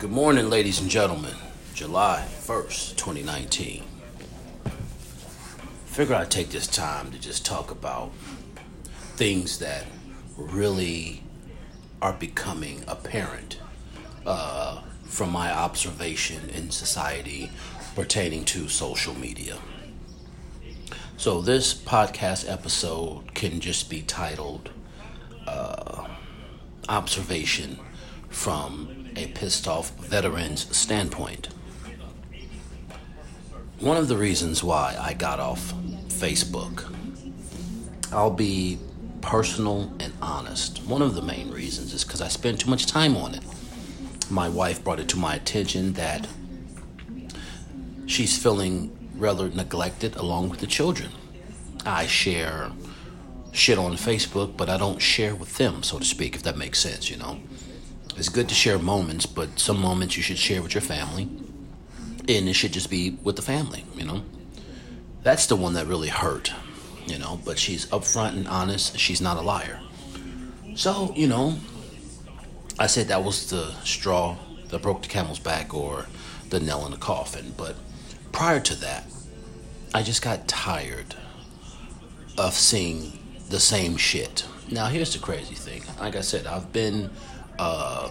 Good morning, ladies and gentlemen. July 1st, 2019. Figure I'd take this time to just talk about things that really are becoming apparent uh, from my observation in society pertaining to social media. So, this podcast episode can just be titled uh, Observation from a pissed off veteran's standpoint. One of the reasons why I got off Facebook, I'll be personal and honest. One of the main reasons is because I spent too much time on it. My wife brought it to my attention that she's feeling rather neglected along with the children. I share shit on Facebook, but I don't share with them, so to speak, if that makes sense, you know. It's good to share moments, but some moments you should share with your family, and it should just be with the family, you know. That's the one that really hurt, you know, but she's upfront and honest, she's not a liar. So, you know, I said that was the straw that broke the camel's back or the nail in the coffin, but prior to that, I just got tired of seeing the same shit. Now, here's the crazy thing. Like I said, I've been uh,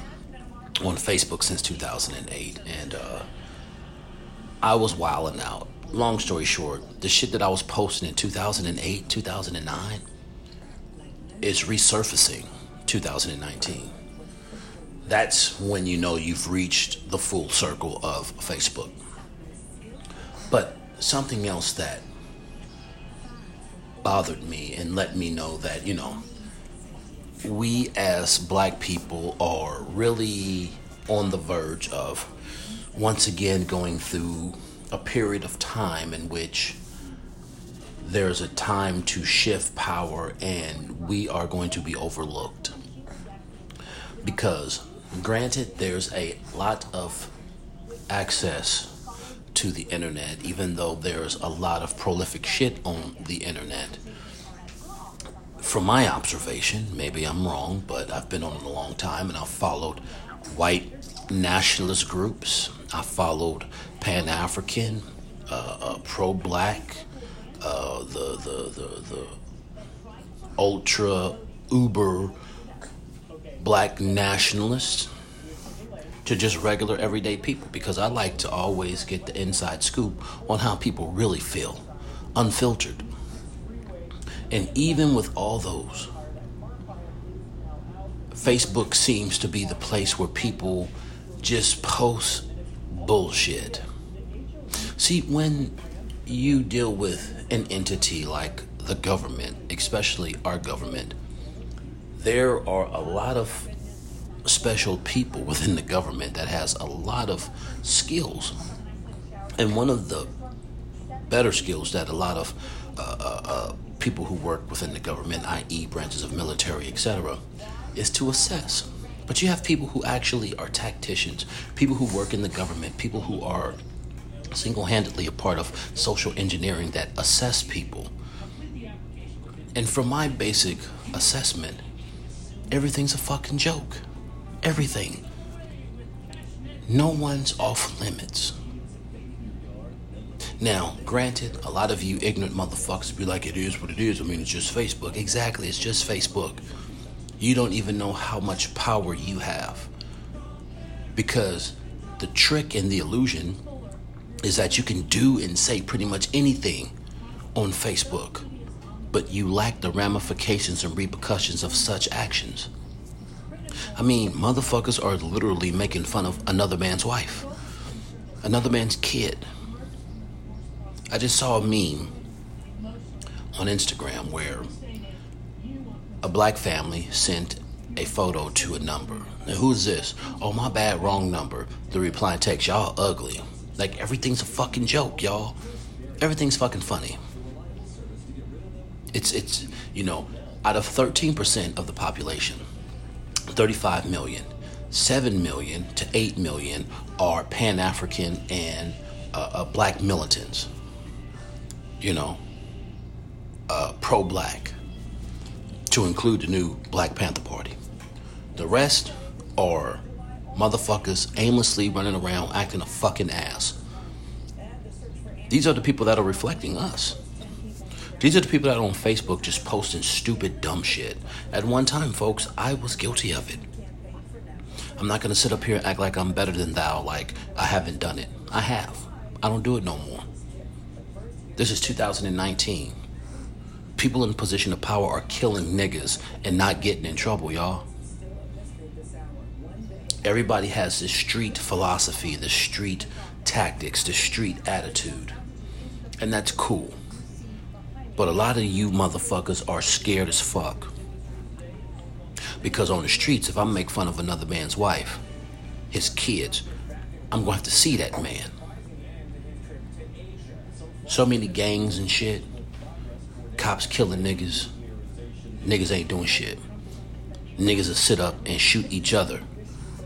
on Facebook since 2008, and uh, I was wilding out. Long story short, the shit that I was posting in 2008, 2009 is resurfacing 2019. That's when you know you've reached the full circle of Facebook. But something else that bothered me and let me know that, you know, we as black people are really on the verge of once again going through a period of time in which there's a time to shift power and we are going to be overlooked. Because, granted, there's a lot of access to the internet, even though there's a lot of prolific shit on the internet from my observation, maybe I'm wrong, but I've been on it a long time and I've followed white nationalist groups. I followed Pan African, uh, uh, pro black, uh, the, the, the, the ultra uber black nationalists to just regular everyday people because I like to always get the inside scoop on how people really feel, unfiltered. And even with all those, Facebook seems to be the place where people just post bullshit. See, when you deal with an entity like the government, especially our government, there are a lot of special people within the government that has a lot of skills. And one of the better skills that a lot of uh, uh, uh people who work within the government, i.e., branches of military, etc., is to assess. But you have people who actually are tacticians, people who work in the government, people who are single handedly a part of social engineering that assess people. And from my basic assessment, everything's a fucking joke. Everything. No one's off limits. Now, granted, a lot of you ignorant motherfuckers be like, it is what it is. I mean, it's just Facebook. Exactly, it's just Facebook. You don't even know how much power you have. Because the trick and the illusion is that you can do and say pretty much anything on Facebook, but you lack the ramifications and repercussions of such actions. I mean, motherfuckers are literally making fun of another man's wife, another man's kid I just saw a meme on Instagram where a black family sent a photo to a number. Now, who's this? Oh, my bad, wrong number. The reply text, y'all ugly. Like, everything's a fucking joke, y'all. Everything's fucking funny. It's, it's, you know, out of 13% of the population, 35 million, 7 million to 8 million are Pan African and uh, uh, black militants you know, uh, pro black to include the new Black Panther Party. The rest are motherfuckers aimlessly running around acting a fucking ass. These are the people that are reflecting us. These are the people that are on Facebook just posting stupid, dumb shit. At one time, folks, I was guilty of it. I'm not going to sit up here and act like I'm better than thou, like I haven't done it. I have. I don't do it no more. This is 2019. People in position of power are killing niggas and not getting in trouble, y'all. Everybody has this street philosophy, the street tactics, the street attitude. And that's cool. But a lot of you motherfuckers are scared as fuck. Because on the streets, if I make fun of another man's wife, his kids, I'm going to have to see that man. So many gangs and shit. Cops killing niggas. Niggas ain't doing shit. Niggas will sit up and shoot each other.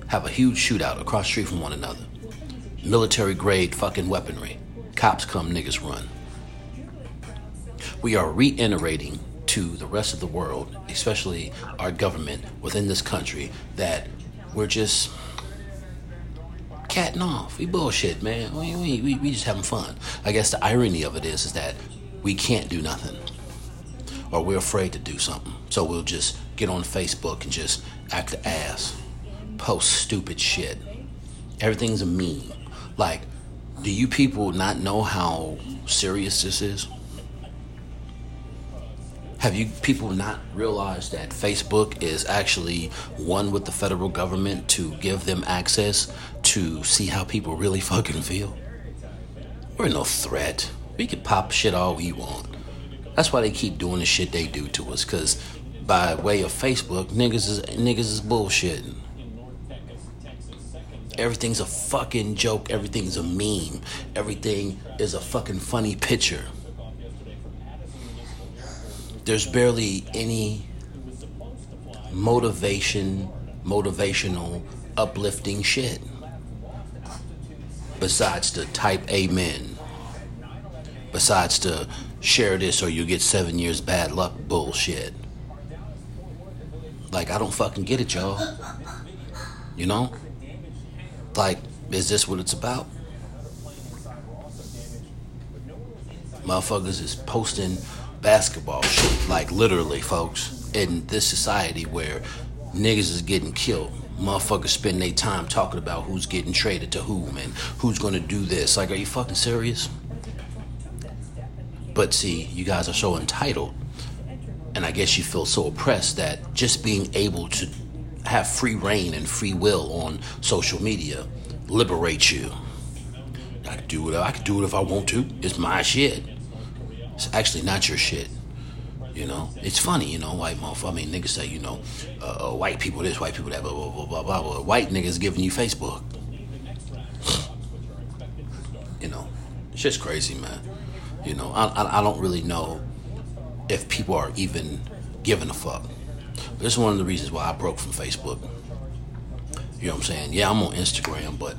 Have a huge shootout across street from one another. Military grade fucking weaponry. Cops come, niggas run. We are reiterating to the rest of the world, especially our government within this country, that we're just catting off. We bullshit, man. We, we, we, we just having fun. I guess the irony of it is, is that we can't do nothing. Or we're afraid to do something. So we'll just get on Facebook and just act the ass. Post stupid shit. Everything's a meme. Like, do you people not know how serious this is? Have you people not realized that Facebook is actually one with the federal government to give them access to see how people really fucking feel? We're no threat. We can pop shit all we want. That's why they keep doing the shit they do to us, cause by way of Facebook, niggas is niggas is bullshitting. Everything's a fucking joke. Everything's a meme. Everything is a fucking funny picture there's barely any motivation, motivational, uplifting shit. Besides the type amen. Besides the share this or you get seven years bad luck bullshit. Like, I don't fucking get it, y'all. You know? Like, is this what it's about? Motherfuckers is posting basketball shit. Like literally, folks, in this society where niggas is getting killed. Motherfuckers spend their time talking about who's getting traded to whom and who's gonna do this. Like, are you fucking serious? But see, you guys are so entitled, and I guess you feel so oppressed that just being able to have free reign and free will on social media liberates you. I can do it. I can do it if I want to. It's my shit. It's actually not your shit. You know, it's funny, you know, white motherfucker. I mean, niggas say, you know, uh, uh, white people this, white people that, blah, blah, blah, blah, blah, blah. White niggas giving you Facebook. you know, it's just crazy, man. You know, I, I, I don't really know if people are even giving a fuck. But this is one of the reasons why I broke from Facebook. You know what I'm saying? Yeah, I'm on Instagram, but,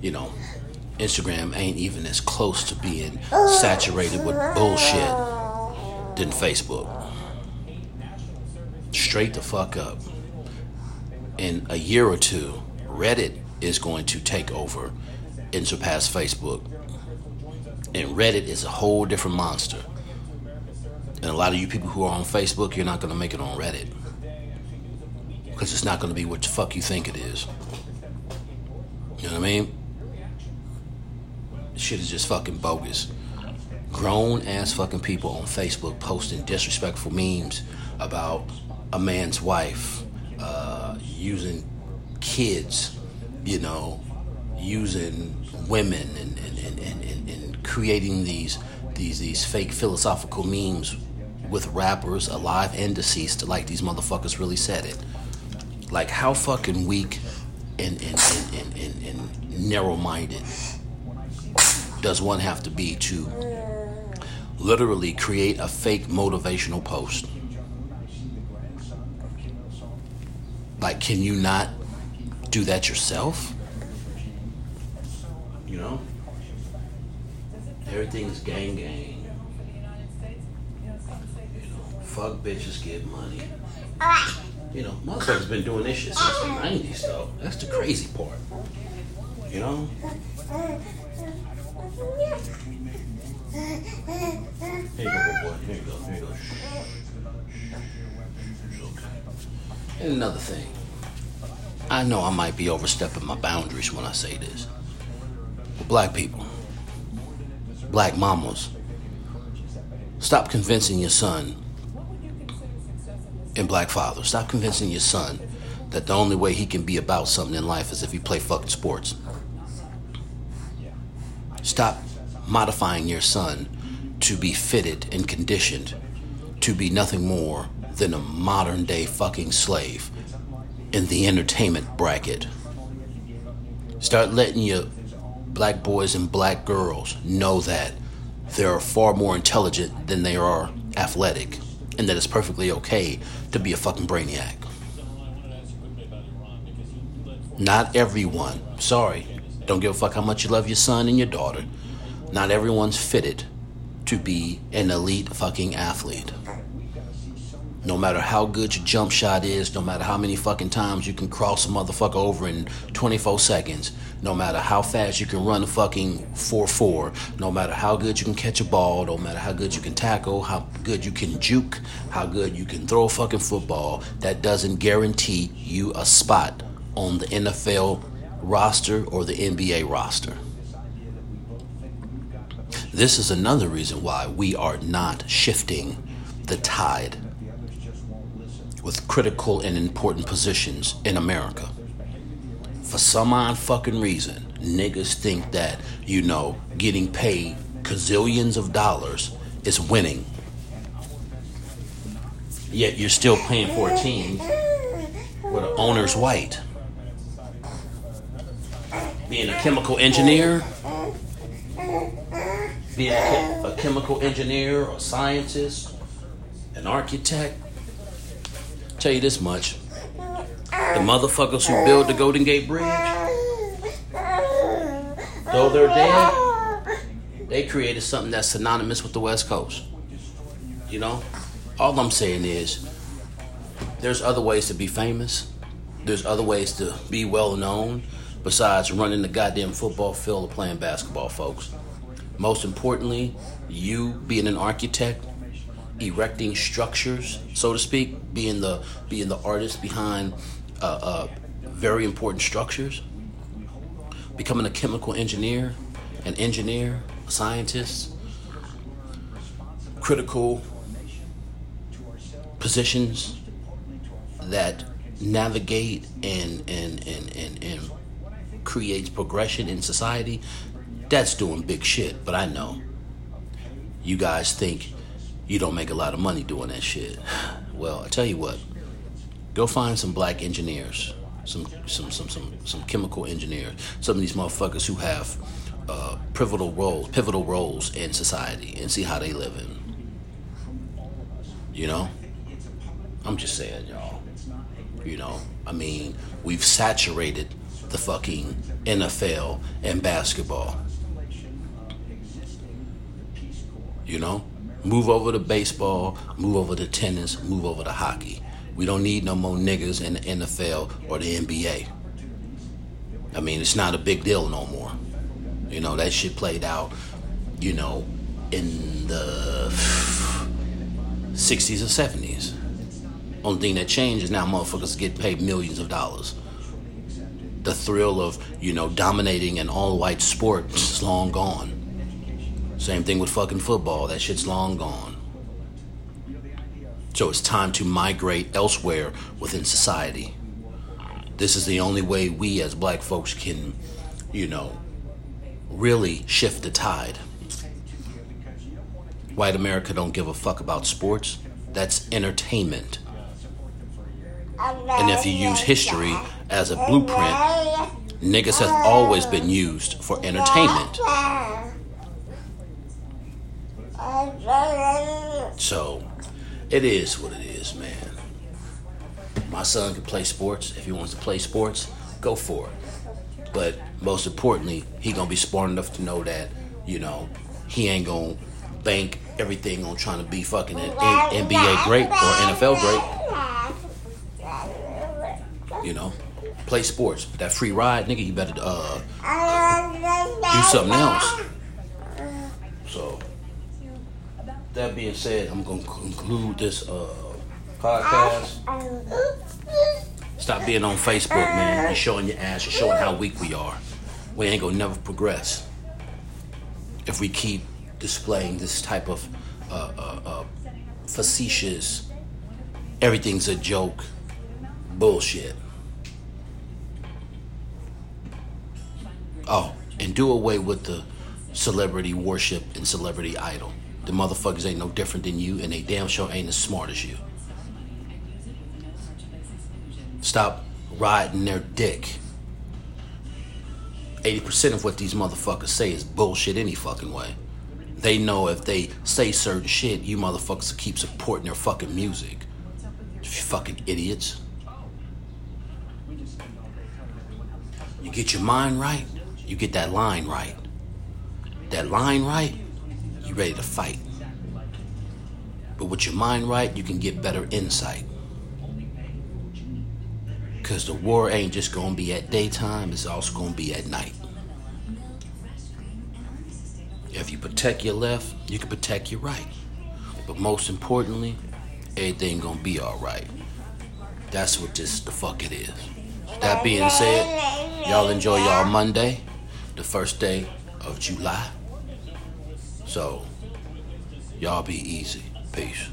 you know, Instagram ain't even as close to being saturated with bullshit than Facebook. Straight the fuck up. In a year or two, Reddit is going to take over and surpass Facebook. And Reddit is a whole different monster. And a lot of you people who are on Facebook, you're not going to make it on Reddit. Because it's not going to be what the fuck you think it is. You know what I mean? shit is just fucking bogus. Grown ass fucking people on Facebook posting disrespectful memes about a man's wife, uh, using kids, you know, using women and, and, and, and, and creating these these these fake philosophical memes with rappers alive and deceased like these motherfuckers really said it. Like how fucking weak and and, and, and, and, narrow minded does one have to be to literally create a fake motivational post? Like, can you not do that yourself? You know? Everything's gang gang. You know, fuck bitches, get money. You know, motherfuckers been doing this shit since the 90s, though. That's the crazy part. You know? Here you go, boy. Here you go. Here you go. Shh. It's okay. And another thing. I know I might be overstepping my boundaries when I say this. But black people, black mamas, stop convincing your son and black fathers, stop convincing your son that the only way he can be about something in life is if he play fucking sports. Stop modifying your son to be fitted and conditioned to be nothing more than a modern day fucking slave in the entertainment bracket. Start letting your black boys and black girls know that they're far more intelligent than they are athletic and that it's perfectly okay to be a fucking brainiac. Not everyone, sorry, don't give a fuck how much you love your son and your daughter. Not everyone's fitted to be an elite fucking athlete. No matter how good your jump shot is, no matter how many fucking times you can cross a motherfucker over in 24 seconds, no matter how fast you can run a fucking 4 4, no matter how good you can catch a ball, no matter how good you can tackle, how good you can juke, how good you can throw a fucking football, that doesn't guarantee you a spot on the NFL roster or the NBA roster. This is another reason why we are not shifting the tide with critical and important positions in America. For some odd fucking reason, niggas think that, you know, getting paid gazillions of dollars is winning. Yet you're still paying for a team where the owner's white. Being a chemical engineer, being a, a chemical engineer or scientist, an architect, tell you this much. The motherfuckers who build the Golden Gate Bridge, though they're dead, they created something that's synonymous with the West Coast. You know? All I'm saying is there's other ways to be famous. There's other ways to be well known besides running the goddamn football field or playing basketball, folks. Most importantly, you being an architect, erecting structures, so to speak, being the being the artist behind uh, uh, very important structures, becoming a chemical engineer, an engineer, a scientist, critical positions that navigate and and and and, and creates progression in society that's doing big shit but i know you guys think you don't make a lot of money doing that shit. Well, I tell you what, go find some black engineers, some some some some some chemical engineers, some of these motherfuckers who have uh, pivotal roles, pivotal roles in society, and see how they live in. You know, I'm just saying, y'all. You know, I mean, we've saturated the fucking NFL and basketball. You know Move over to baseball, move over to tennis, move over to hockey. We don't need no more niggas in the NFL or the NBA. I mean, it's not a big deal no more. You know, that shit played out, you know, in the 60s or 70s. Only thing that changed is now motherfuckers get paid millions of dollars. The thrill of, you know, dominating an all white sport is long gone. Same thing with fucking football. That shit's long gone. So it's time to migrate elsewhere within society. This is the only way we as black folks can, you know, really shift the tide. White America don't give a fuck about sports. That's entertainment. And if you use history as a blueprint, niggas have always been used for entertainment. So, it is what it is, man. My son can play sports. If he wants to play sports, go for it. But most importantly, he gonna be smart enough to know that, you know, he ain't gonna bank everything on trying to be fucking an NBA great or NFL great. You know, play sports. But that free ride, nigga, you better uh, do something else. So, that being said, I'm gonna conclude this uh, podcast. Stop being on Facebook, man. You're showing your ass. You're showing how weak we are. We ain't gonna never progress if we keep displaying this type of uh, uh, uh, facetious, everything's a joke bullshit. Oh, and do away with the celebrity worship and celebrity idol. The motherfuckers ain't no different than you, and they damn sure ain't as smart as you. Stop riding their dick. 80% of what these motherfuckers say is bullshit any fucking way. They know if they say certain shit, you motherfuckers keep supporting their fucking music. You fucking idiots. You get your mind right, you get that line right. That line right, ready to fight. But with your mind right, you can get better insight. Because the war ain't just going to be at daytime, it's also going to be at night. If you protect your left, you can protect your right. But most importantly, everything gonna be alright. That's what this the fuck it is. That being said, y'all enjoy y'all Monday, the first day of July. So, y'all be easy. Peace.